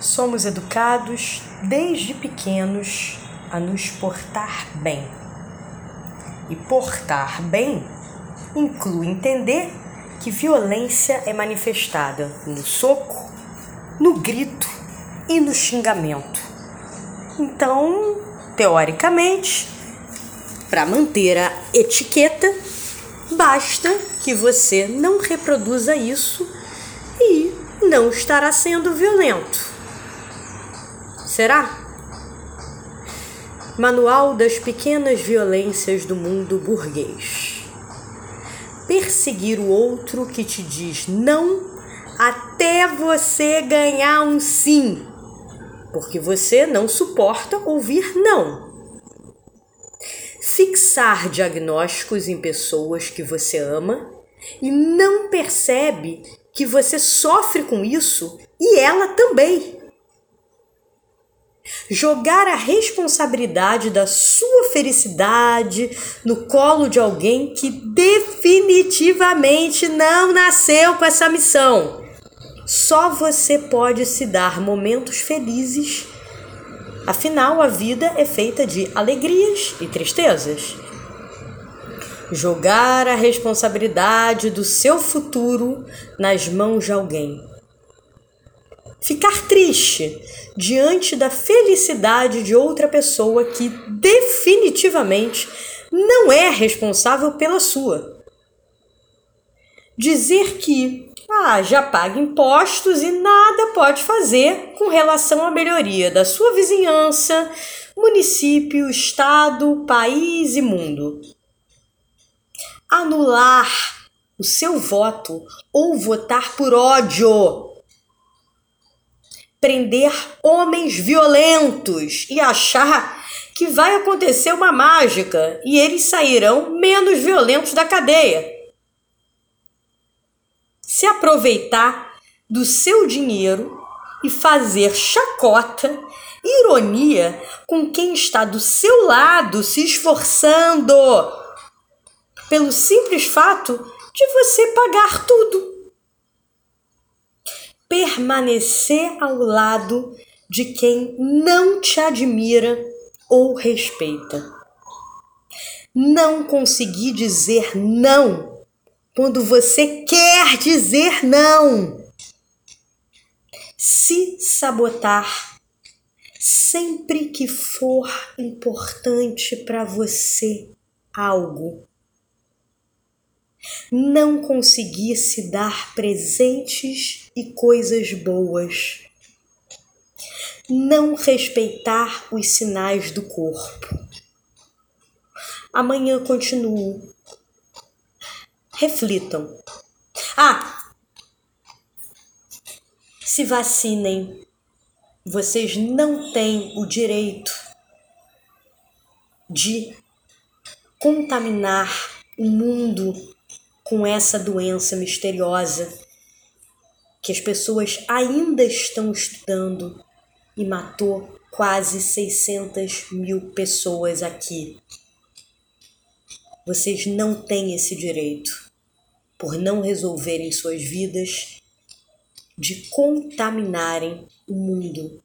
Somos educados desde pequenos a nos portar bem. E portar bem inclui entender que violência é manifestada no soco, no grito e no xingamento. Então, teoricamente, para manter a etiqueta, basta que você não reproduza isso e não estará sendo violento. Será? Manual das Pequenas Violências do Mundo Burguês. Perseguir o outro que te diz não até você ganhar um sim, porque você não suporta ouvir não. Fixar diagnósticos em pessoas que você ama e não percebe que você sofre com isso e ela também jogar a responsabilidade da sua felicidade no colo de alguém que definitivamente não nasceu com essa missão. Só você pode se dar momentos felizes. Afinal, a vida é feita de alegrias e tristezas. Jogar a responsabilidade do seu futuro nas mãos de alguém ficar triste diante da felicidade de outra pessoa que definitivamente não é responsável pela sua. Dizer que ah, já paga impostos e nada pode fazer com relação à melhoria da sua vizinhança, município, estado, país e mundo. Anular o seu voto ou votar por ódio prender homens violentos e achar que vai acontecer uma mágica e eles sairão menos violentos da cadeia. Se aproveitar do seu dinheiro e fazer chacota, ironia com quem está do seu lado se esforçando, pelo simples fato de você pagar tudo permanecer ao lado de quem não te admira ou respeita. Não conseguir dizer não quando você quer dizer não. Se sabotar sempre que for importante para você algo não conseguir se dar presentes e coisas boas, não respeitar os sinais do corpo. Amanhã continuo. Reflitam. Ah! Se vacinem. Vocês não têm o direito de contaminar o mundo com essa doença misteriosa que as pessoas ainda estão estudando e matou quase 600 mil pessoas aqui. Vocês não têm esse direito, por não resolverem suas vidas, de contaminarem o mundo